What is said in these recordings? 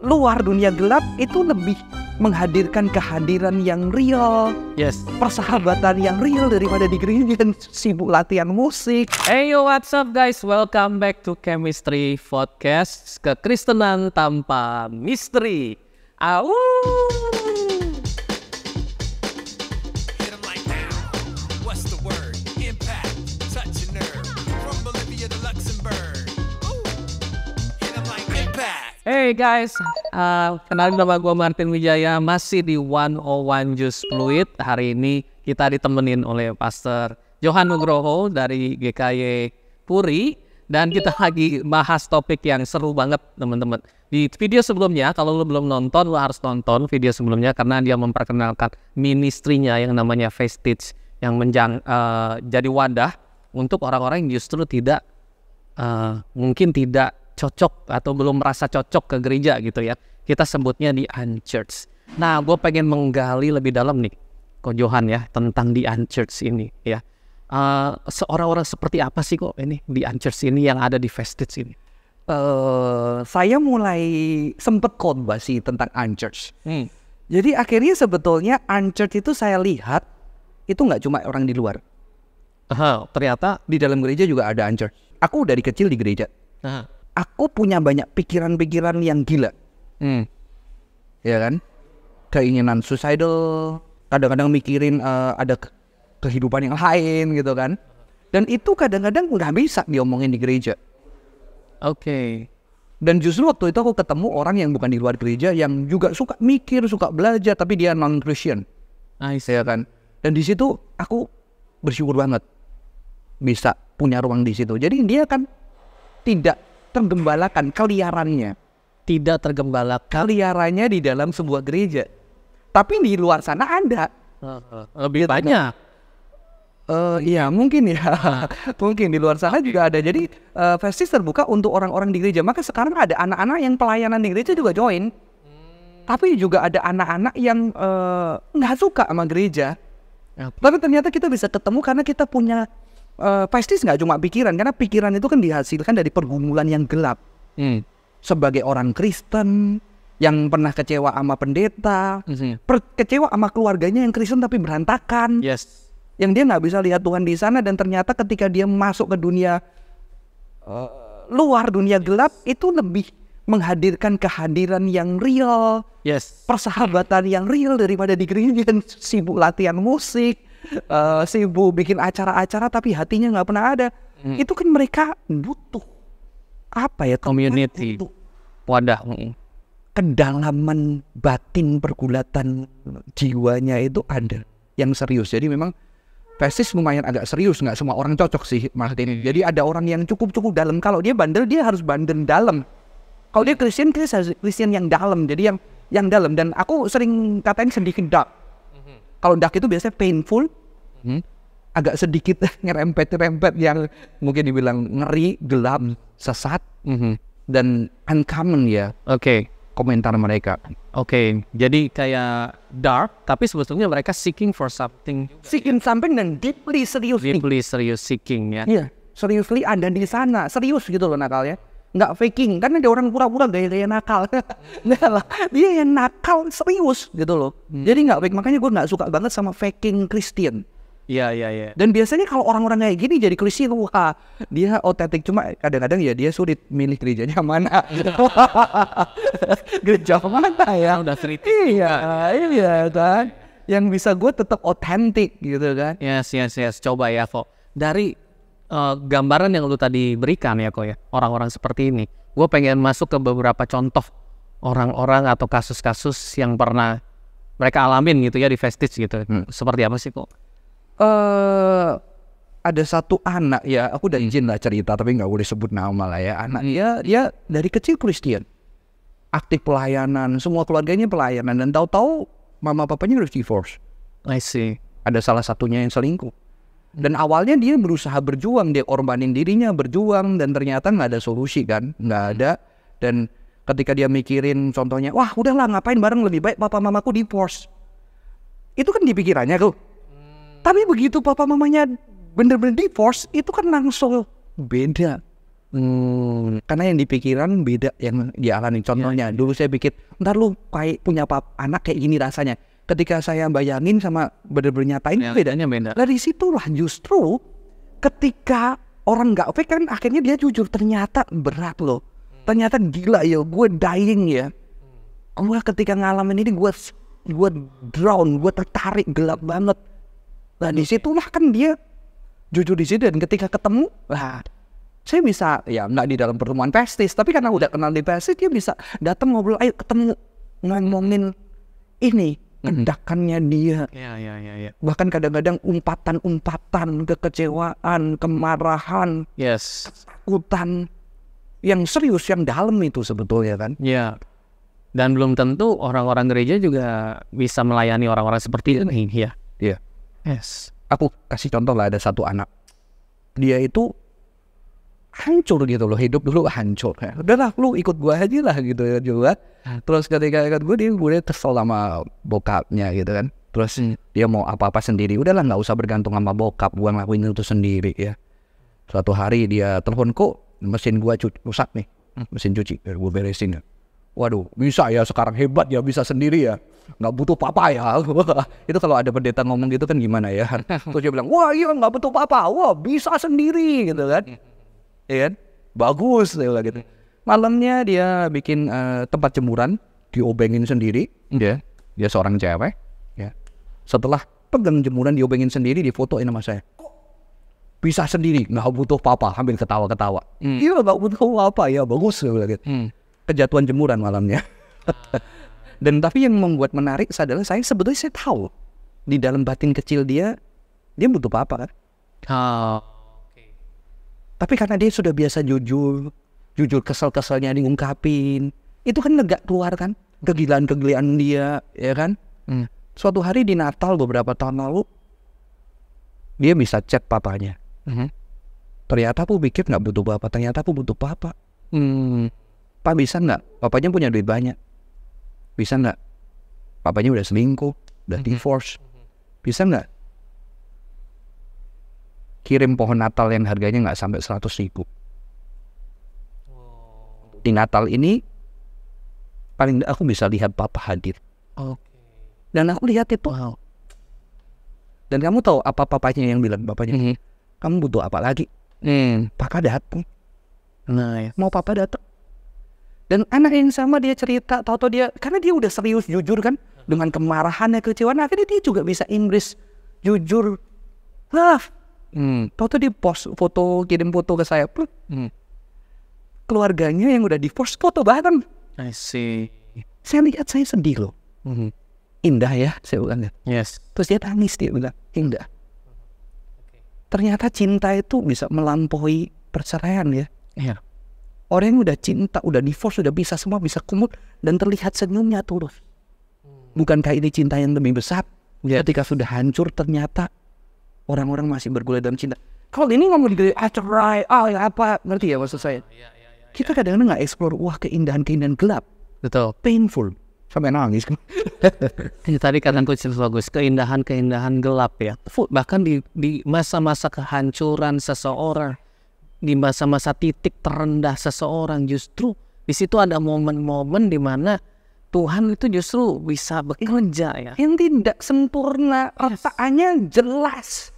luar dunia gelap itu lebih menghadirkan kehadiran yang real, Yes. persahabatan yang real daripada di yang sibuk latihan musik. Hey yo, what's up guys? Welcome back to Chemistry Podcast Kekristenan tanpa misteri. Au. Hey guys, uh, kenalin nama gue Martin Wijaya masih di 101 Juice Fluid. Hari ini kita ditemenin oleh Pastor Johan Nugroho dari GKY Puri dan kita lagi bahas topik yang seru banget teman-teman. Di video sebelumnya, kalau lu belum nonton, lu harus nonton video sebelumnya karena dia memperkenalkan ministrinya yang namanya Vestige yang menjang, uh, jadi wadah untuk orang-orang yang justru tidak uh, mungkin tidak cocok atau belum merasa cocok ke gereja gitu ya. Kita sebutnya di unchurched. Nah, gue pengen menggali lebih dalam nih, Ko Johan ya, tentang di unchurched ini ya. Uh, seorang-orang seperti apa sih kok ini di unchurched ini yang ada di Vestige ini? eh saya mulai sempet khotbah sih tentang unchurched. Hmm. Jadi akhirnya sebetulnya unchurched itu saya lihat itu nggak cuma orang di luar. Aha, ternyata Di dalam gereja juga ada unchurched. Aku dari kecil di gereja. Aha. Aku punya banyak pikiran-pikiran yang gila. Hmm. ya kan keinginan suicidal kadang-kadang mikirin eh, ada ke- kehidupan yang lain gitu kan dan itu kadang-kadang nggak bisa diomongin di gereja Oke. dan justru waktu itu aku ketemu orang yang bukan di luar gereja yang juga suka mikir suka belajar tapi dia non Christian Nice. ya kan dan di situ aku bersyukur banget bisa punya ruang di situ jadi dia kan tidak tergembalakan keliarannya. Tidak tergembalakan. keliarannya di dalam sebuah gereja. Tapi di luar sana ada. Lebih banyak. Eh iya mungkin ya. Mungkin di luar sana juga ada. Jadi eh Festis terbuka untuk orang-orang di gereja. Maka sekarang ada anak-anak yang pelayanan di gereja juga join. Tapi juga ada anak-anak yang eh, nggak suka sama gereja. Tapi ternyata kita bisa ketemu karena kita punya eh Festis nggak cuma pikiran karena pikiran itu kan dihasilkan dari pergumulan yang gelap Hmm. sebagai orang Kristen yang pernah kecewa sama pendeta Mhm. per- kecewa sama keluarganya yang Kristen tapi berantakan Yes. yang dia nggak bisa lihat Tuhan di sana dan ternyata ketika dia masuk ke dunia eh, luar dunia gelap itu lebih menghadirkan kehadiran yang real Yes. persahabatan yang real daripada di gereja sibuk latihan musik eh, sibuk bikin acara-acara tapi hatinya nggak pernah ada itu kan mereka butuh apa ya Community. butuh Wadah. Mm. kedalaman batin pergulatan jiwanya itu ada yang serius. Jadi memang Festis lumayan agak serius, nggak semua orang cocok sih Martin. Jadi ada orang yang cukup-cukup dalam. Kalau dia bandel, dia harus bandel dalam. Kalau dia harus Kristen yang dalam. Jadi yang yang dalam. Dan aku sering katain sedikit dark. Kalau dark itu biasanya painful, Mhm. agak sedikit ngerempet-rempet yang mungkin dibilang ngeri, gelap, sesat, Mhm. dan uncommon ya Oke. komentar mereka. Oke, jadi kayak dark, tapi sebetulnya mereka seeking for something Seeking something dan deeply serius deeply serious seeking ya. Iya, seriously ada di sana, serius gitu loh nakalnya. Nggak faking, kan ada orang pura-pura gaya-gaya nakal. Nggak lah, dia yang nakal serius gitu loh. Jadi nggak fake, makanya gue nggak suka banget sama faking Christian. Iya, iya, iya. Dan biasanya kalau orang-orang kayak gini jadi Kristen, wah dia otentik. Cuma kadang-kadang ya dia sulit milih gerejanya mana. Gereja mana ya? Udah kritis Iya, iya kan. Yang bisa gue tetap otentik gitu kan. Yes, yes, yes. Coba ya kok. Dari eh, gambaran yang lu tadi berikan ya kok ya, orang-orang seperti ini. Gue pengen masuk ke beberapa contoh orang-orang atau kasus-kasus yang pernah mereka alamin gitu ya di Vestige gitu. Seperti apa sih kok? eh ada satu anak ya, aku udah izin lah cerita tapi nggak boleh sebut nama lah ya. Anak dia dia dari kecil Kristen, aktif pelayanan, semua keluarganya pelayanan dan tahu-tahu mama papanya harus divorce. I see. Ada salah satunya yang selingkuh. Dan awalnya dia berusaha berjuang, dia korbanin dirinya berjuang dan ternyata nggak ada solusi kan, nggak ada. Dan ketika dia mikirin contohnya, wah udahlah ngapain bareng lebih baik papa mamaku divorce. Itu kan di pikirannya tuh. Tapi begitu papa mamanya bener-bener divorce, itu kan langsung beda. Hmm. Karena yang di pikiran beda yang dialami. Contohnya, dulu saya pikir, ntar lu kayak punya pap anak kayak gini rasanya. Ketika saya bayangin sama bener-bener nyatain beda. bedanya beda. Dari situlah justru ketika orang nggak fake kan akhirnya dia jujur ternyata berat loh. Ternyata gila ya, gue dying ya. Gue ketika ngalamin ini gue gue drown, gue tertarik gelap banget. Nah di situlah kan dia jujur di situ dan ketika ketemu, lah saya bisa ya nggak di dalam pertemuan pestis, tapi karena udah kenal di pestis dia bisa datang ngobrol, ayo ketemu ngomongin ini kendakannya dia Ya, ya, ya, ya. bahkan kadang-kadang umpatan-umpatan kekecewaan, kemarahan, Yes. ketakutan yang serius, yang dalam itu sebetulnya kan. Ya. Dan belum tentu orang-orang gereja juga bisa melayani orang-orang seperti ini, ya. Iya. Yes. Aku kasih contoh lah ada satu anak, dia itu hancur gitu loh, hidup dulu hancur. Ya, udahlah lu ikut gua aja lah gitu ya juga. Terus ketika ikut gue dia gue kesel sama bokapnya gitu kan. Terus dia mau apa-apa sendiri, udahlah nggak usah bergantung sama bokap, gua ngelakuin itu sendiri ya. Suatu hari dia telepon kok mesin gua cu- rusak nih, mesin cuci, ya, gue beresin ya. Waduh, bisa ya sekarang hebat ya bisa sendiri ya, nggak butuh papa ya. itu kalau ada pendeta ngomong gitu kan gimana ya? Terus dia bilang, wah iya nggak butuh papa, wah bisa sendiri gitu kan, ya kan? Bagus dia bilang gitu. Malamnya dia bikin eh, tempat jemuran, diobengin sendiri, dia dia seorang cewek, ya. Setelah pegang jemuran diobengin sendiri, difotoin sama saya. Kok bisa sendiri, nggak butuh papa, sambil ketawa-ketawa. Iya nggak butuh apa ya, bagus dia bilang gitu Hmm. kejatuhan jemuran malamnya. Dan tapi yang membuat menarik adalah saya sebetulnya saya tahu di dalam batin kecil dia dia butuh apa kan. Oh. Tapi karena dia sudah biasa jujur, jujur kesel-keselnya diungkapin, itu kan lega keluar kan kegilaan-kegilaan dia, ya kan. Hmm. Suatu hari di Natal beberapa tahun lalu dia bisa chat papanya. Mhm. Ternyata aku pikir nggak butuh papa, ternyata aku butuh papa. Hmm. Pak bisa nggak? Papanya punya duit banyak. Bisa nggak? Papanya udah selingkuh, udah divorce. Bisa nggak? Kirim pohon Natal yang harganya nggak sampai 100 ribu. Di Natal ini paling aku bisa lihat papa hadir. Oke. Dan aku lihat itu. Dan kamu tahu apa papanya yang bilang bapaknya? Mhm. Kamu butuh apa lagi? Hmm. Papa datang. Nice. mau papa datang dan anak yang sama dia cerita tahu-tahu dia karena dia udah serius jujur kan dengan kemarahannya kecewaan akhirnya dia juga bisa Inggris jujur love Hmm. tahu-tahu dia post foto kirim foto ke saya Pluk. Hmm. keluarganya yang udah divorce foto bareng I see. saya lihat saya sedih loh Mhm. indah ya saya bilang Yes. terus dia tangis dia bilang indah ternyata cinta itu bisa melampaui perceraian ya Iya. Orang yang udah cinta, udah divorce, udah bisa semua bisa kumut dan terlihat senyumnya tulus. Bukankah ini cinta yang lebih besar? Ya. Ketika sudah hancur ternyata orang-orang masih bergulir dalam cinta. Kalau ini ngomong di ah cerai, ah ya apa, ngerti ya maksud saya? Kita kadang-kadang nggak explore, wah keindahan-keindahan gelap, Betul. painful, sampai nangis kan. Ini tadi kata coach bagus, keindahan-keindahan gelap ya. Bahkan di di masa-masa kehancuran seseorang, di masa-masa titik terendah seseorang justru di situ ada momen-momen di mana Tuhan itu justru bisa bekerja ya. yang tidak sempurna, rataannya jelas.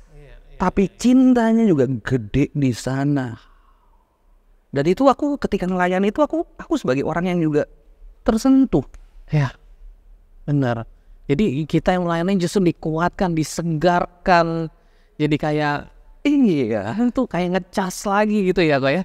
Tapi cintanya juga gede di sana. Dan itu aku ketika nelayan itu aku aku sebagai orang yang juga tersentuh. Ya, benar. Jadi kita yang melayani justru dikuatkan, disegarkan. Jadi kayak Iya. tuh kayak ngecas lagi gitu ya kok ya.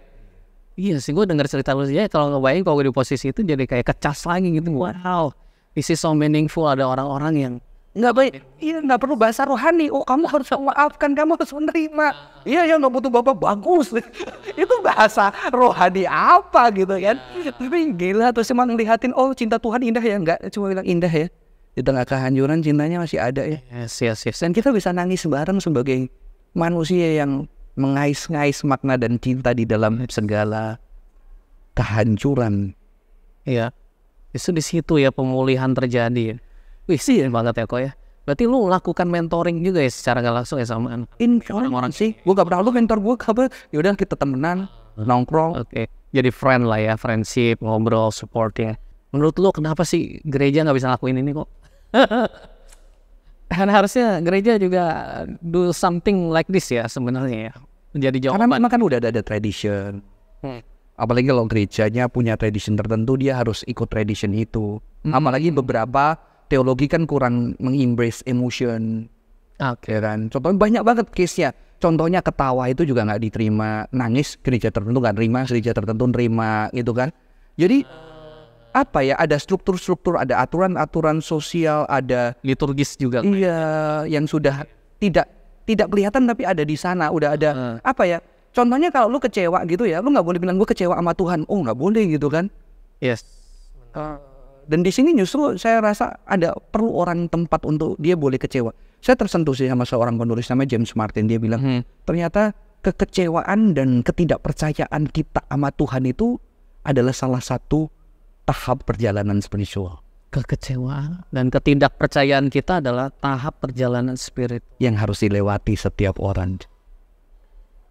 Iya sih gue denger cerita lu sih ya kalau ngebayang kalau gue di posisi itu jadi kayak kecas lagi gitu. Wow, this is so meaningful ada orang-orang yang Nggak baik. Iya nggak perlu bahasa rohani. Oh kamu harus memaafkan, kamu harus menerima. Iya ya nggak butuh bapak bagus. itu bahasa rohani apa gitu kan? Tapi gila terus emang ngeliatin oh cinta Tuhan indah ya nggak cuma bilang indah ya. Di tengah kehancuran cintanya masih ada ya. yes yes yes. Dan kita bisa nangis bareng sebagai manusia yang mengais-ngais makna dan cinta di dalam segala kehancuran. Iya. Justru di situ ya pemulihan terjadi. Wih sih banget ya kok ya. Berarti lu lakukan mentoring juga ya secara gak langsung ya sama anak. Insya Allah sih, gue gak pernah lu mentor gue apa? Yaudah kita temenan, nongkrong. Oke, jadi friend lah ya, friendship, ngobrol, supportnya. Menurut lo kenapa sih gereja nggak bisa lakuin ini kok? kan harusnya gereja juga do something like this ya sebenarnya ya. Menjadi Karena jawaban. memang kan udah ada, ada tradition. Hmm. Apalagi kalau gerejanya punya tradition tertentu, dia harus ikut tradition itu. Apalagi beberapa teologi kan kurang mengembrace emotion. Oke. ya kan contohnya banyak banget case nya contohnya ketawa itu juga nggak diterima nangis gereja tertentu nggak terima gereja tertentu terima gitu kan jadi apa ya ada struktur-struktur ada aturan-aturan sosial ada Liturgis juga. iya yang sudah tidak tidak kelihatan tapi ada di sana udah ada Hmm. apa ya contohnya kalau lu kecewa gitu ya lu nggak boleh bilang gue kecewa sama Tuhan oh nggak boleh gitu kan Yes. Dan di sini justru saya rasa ada perlu orang tempat untuk dia boleh kecewa. Saya tersentuh sih sama seorang penulis namanya James Martin. Dia bilang Hmm. ternyata kekecewaan dan ketidakpercayaan kita sama Tuhan itu adalah salah satu tahap perjalanan spiritual Kekecewaan dan ketidakpercayaan kita adalah tahap perjalanan spirit. yang harus dilewati setiap orang.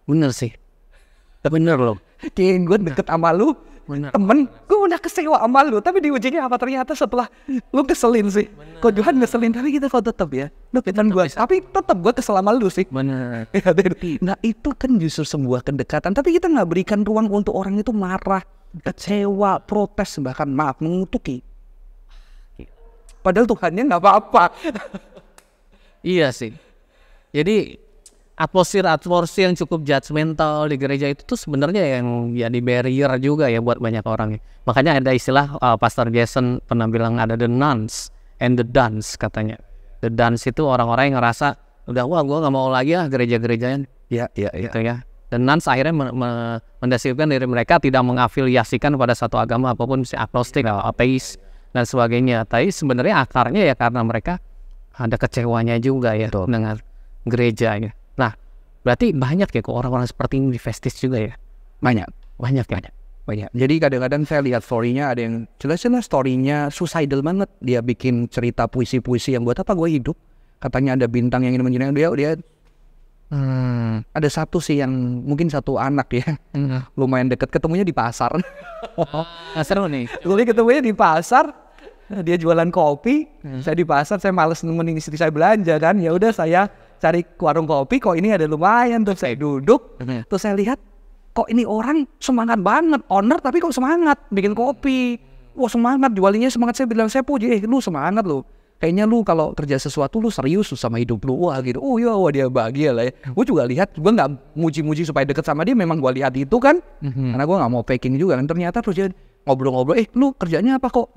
Bener sih. Bener loh. Kayak gue deket sama lu, Bener. temen, gue udah kecewa sama lu, tapi di ujungnya apa ternyata setelah lu keselin sih. Kok Tuhan ngeselin, tapi kita kok tetap ya. Lu kan gue, tapi tetap gue kesel sama lu sih. Bener. Ya, Dan- nah itu kan justru sebuah kedekatan Tapi kita nggak berikan ruang untuk orang itu marah Kecewa, protes Bahkan maaf, mengutuki Padahal Tuhannya nggak apa-apa Iya sih. Jadi atmosfer atmosfer yang cukup judgmental di gereja itu tuh sebenarnya yang jadi barrier juga ya buat banyak orang. ya. Makanya ada istilah uh, Pastor Jason pernah bilang ada the nuns and the dance katanya. The dance itu orang-orang yang ngerasa udah wah gua nggak mau lagi ah gereja-gerejaan Ya, ya, ya gitu ya. Dan nuns akhirnya me- me- mendasarkan diri mereka tidak mengafiliasikan pada satu agama apa pun misalnya agnostik, ateis dan sebagainya. Tapi sebenarnya akarnya ya karena mereka ada kecewanya juga ya Betul. dengan gereja ya. Nah, berarti banyak ya kok orang-orang seperti ini di Festis juga ya. Banyak, Banyak ya. banyak. Jadi kadang-kadang saya lihat story-nya Ada yang jelas-jelas story-nya suicidal banget. Dia bikin cerita puisi-puisi yang buat apa gue hidup? Katanya ada bintang yang ingin menjadi dia, dia Hmm. ada satu sih yang mungkin satu anak ya. Lumayan deket ketemunya di pasar. Nah, seru nih. Gue ketemunya di pasar, dia jualan kopi, saya di pasar, saya males nemenin istri saya belanja kan, ya udah saya cari warung kopi, kok ini ada lumayan, terus saya duduk, terus saya lihat, kok ini orang semangat banget, owner tapi kok semangat bikin kopi, wah semangat jualinnya semangat, saya bilang saya puji, eh lu semangat lu, kayaknya lu kalau kerja sesuatu lu serius lu sama hidup lu, wah gitu, oh iya, wah dia bahagia lah ya, gue juga lihat, gue nggak muji-muji supaya deket sama dia, memang gue lihat itu kan, karena gue nggak mau faking juga kan, ternyata terus dia ngobrol-ngobrol, eh lu kerjanya apa kok?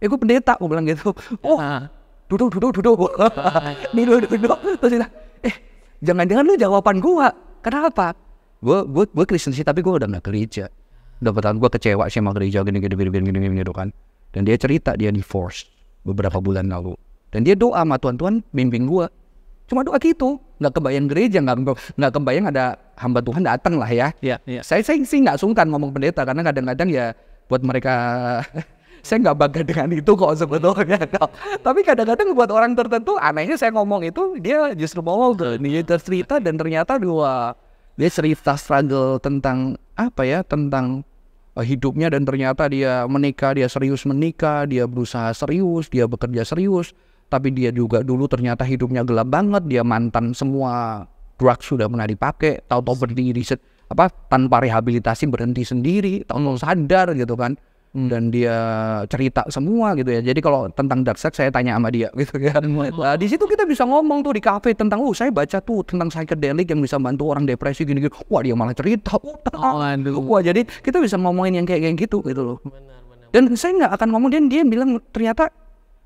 Eh gue pendeta, gue bilang gitu. Oh, Ah. Duduk, duduk, duduk. Nih duduk, duduk. Terus bilang, eh jangan-jangan lu jawaban gua. Kenapa? Gue gue gue Kristen sih, tapi gue udah nggak gereja. Udah pertama gue kecewa sih sama gereja gini gini gini gini gini gitu kan. Dan dia cerita dia divorce beberapa bulan lalu. Dan dia doa sama Tuhan Tuhan bimbing gue. Cuma doa gitu, nggak kebayang gereja, nggak nggak kebayang ada hamba Tuhan datang lah ya. Iya, iya. Saya, saya sih nggak sungkan ngomong pendeta karena kadang-kadang ya buat mereka saya nggak bangga dengan itu kok sebetulnya. Tapi kadang-kadang buat orang tertentu anehnya saya ngomong itu dia justru mau dia cerita dan ternyata dua dia cerita struggle tentang apa ya tentang uh, hidupnya dan ternyata dia menikah dia serius menikah dia berusaha serius dia bekerja serius. Tapi dia juga dulu ternyata hidupnya gelap banget dia mantan semua drugs sudah pernah dipakai tahu-tahu berdiri apa tanpa rehabilitasi berhenti sendiri tahu-tahu sadar gitu kan dan dia cerita semua gitu ya. Jadi kalau tentang dark sex saya tanya sama dia gitu kan. Nah, di situ kita bisa ngomong tuh di kafe tentang oh saya baca tuh tentang psychedelic yang bisa bantu orang depresi gini-gini. Wah dia malah cerita. Oh, aduh. wah jadi kita bisa ngomongin yang kayak kayak gitu gitu loh. Dan saya nggak akan ngomong dan dia bilang ternyata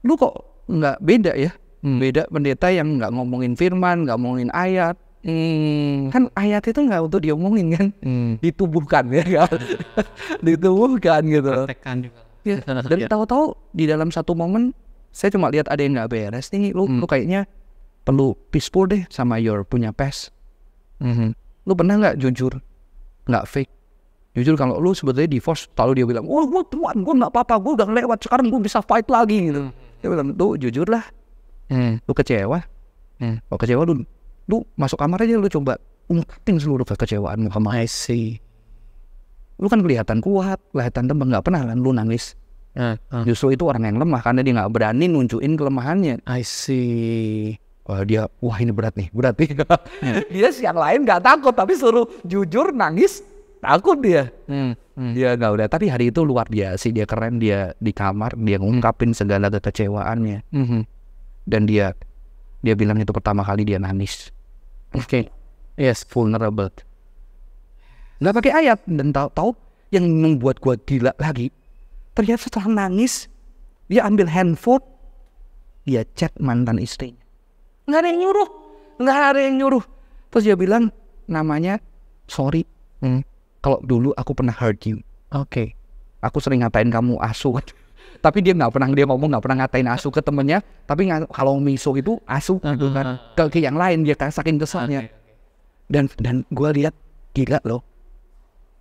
lu kok nggak beda ya? Beda pendeta yang nggak ngomongin firman nggak ngomongin ayat Hmm. kan ayat itu nggak untuk diomongin kan Hmm. ditubuhkan ya kan ditubuhkan gitu Tekan juga. ya dan Iya. tahu-tahu di dalam satu momen saya cuma lihat ada yang nggak beres nih lu lu kayaknya perlu peaceful deh sama your punya pes Mhm. lu pernah nggak jujur nggak fake jujur kalau lu sebetulnya divorce lalu dia bilang wah gua tuan gua nggak apa-apa gua udah lewat sekarang gua bisa fight lagi gitu dia bilang tuh jujur lah Hmm. lu kecewa Hmm. kalau kecewa lu lu masuk kamar aja lu coba ungkapin seluruh kekecewaanmu sama I see. lu kan kelihatan kuat kelihatan tembak nggak pernah kan lu nangis Ah, ah. justru itu orang yang lemah karena dia nggak berani nunjukin kelemahannya I see. Wah dia, wah ini berat nih, berat nih. dia sih yang lain nggak takut, tapi suruh jujur nangis takut dia. Hmm, hmm. Dia nggak udah. Tapi hari itu luar biasa, dia keren. Dia di kamar, dia ngungkapin segala kekecewaannya, Mhm. dan dia dia bilang itu pertama kali dia nangis, Oke. Yes. vulnerable. Nggak pakai ayat dan tahu-tahu yang membuat gua gila lagi. Ternyata setelah nangis, dia ambil handphone, dia chat mantan istrinya. Nggak ada yang nyuruh, nggak ada yang nyuruh. Terus dia bilang namanya sorry. Hmm. Kalau dulu aku pernah hurt you, Oke. aku sering ngatain kamu asu. Tapi dia nggak pernah dia ngomong nggak pernah ngatain asu ke temennya. Tapi kalau miso itu asu gitu kan. Ke, ke yang lain dia saking keselnya. Dan dan gue lihat gila loh.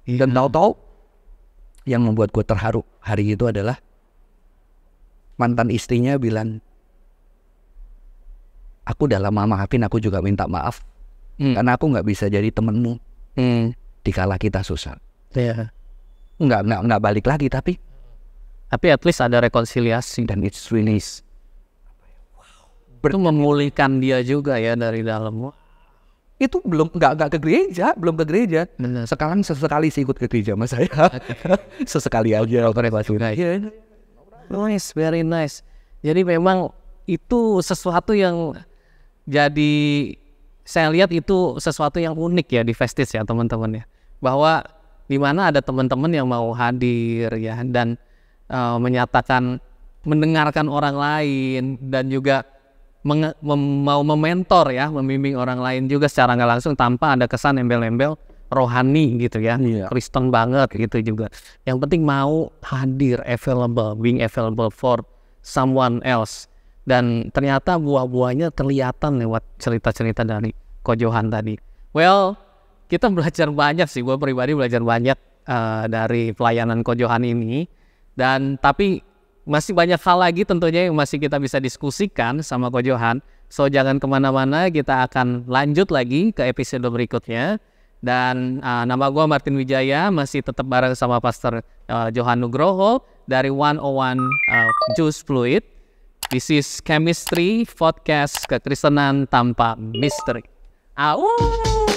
Dan tahu-tahu yang membuat gue terharu hari itu adalah mantan istrinya bilang, aku udah lama maafin, aku juga minta maaf Hmm. karena aku nggak bisa jadi temenmu Hmm. dikala kita susah. Ya. Nggak nggak nggak balik lagi tapi Tapi at least ada rekonsiliasi. dan it's really Itu memulihkan dia juga ya dari dalam. Itu belum nggak nggak ke gereja, belum ke gereja. Benar. Sekarang sesekali sih ikut ke gereja sama saya. Sesekali aja kalau Iya. Nice, very nice. Jadi memang itu sesuatu yang jadi saya lihat itu sesuatu yang unik ya di Festis ya teman-teman ya. Bahwa di mana ada teman-teman yang mau hadir ya dan eh, menyatakan mendengarkan orang lain dan juga menge- mem- mau mementor ya, membimbing orang lain juga secara nggak langsung tanpa ada kesan embel-embel rohani gitu ya, Iya. Kristen banget gitu juga. Yang penting mau hadir, available, being available for someone else. Dan ternyata buah-buahnya kelihatan lewat cerita-cerita dari Ko Johan tadi. Well, kita belajar banyak sih, gue pribadi belajar banyak eh, dari pelayanan Ko Johan ini. Dan tapi masih banyak hal lagi tentunya yang masih kita bisa diskusikan sama Ko Johan. So jangan ke mana-mana, kita akan lanjut lagi ke episode berikutnya. Dan uh, nama gue Martin Wijaya masih tetap bareng sama Pastor uh, Johan Nugroho dari 101 uh, Juice Fluid. This is Chemistry Podcast Kekristenan Tanpa Misteri. Au!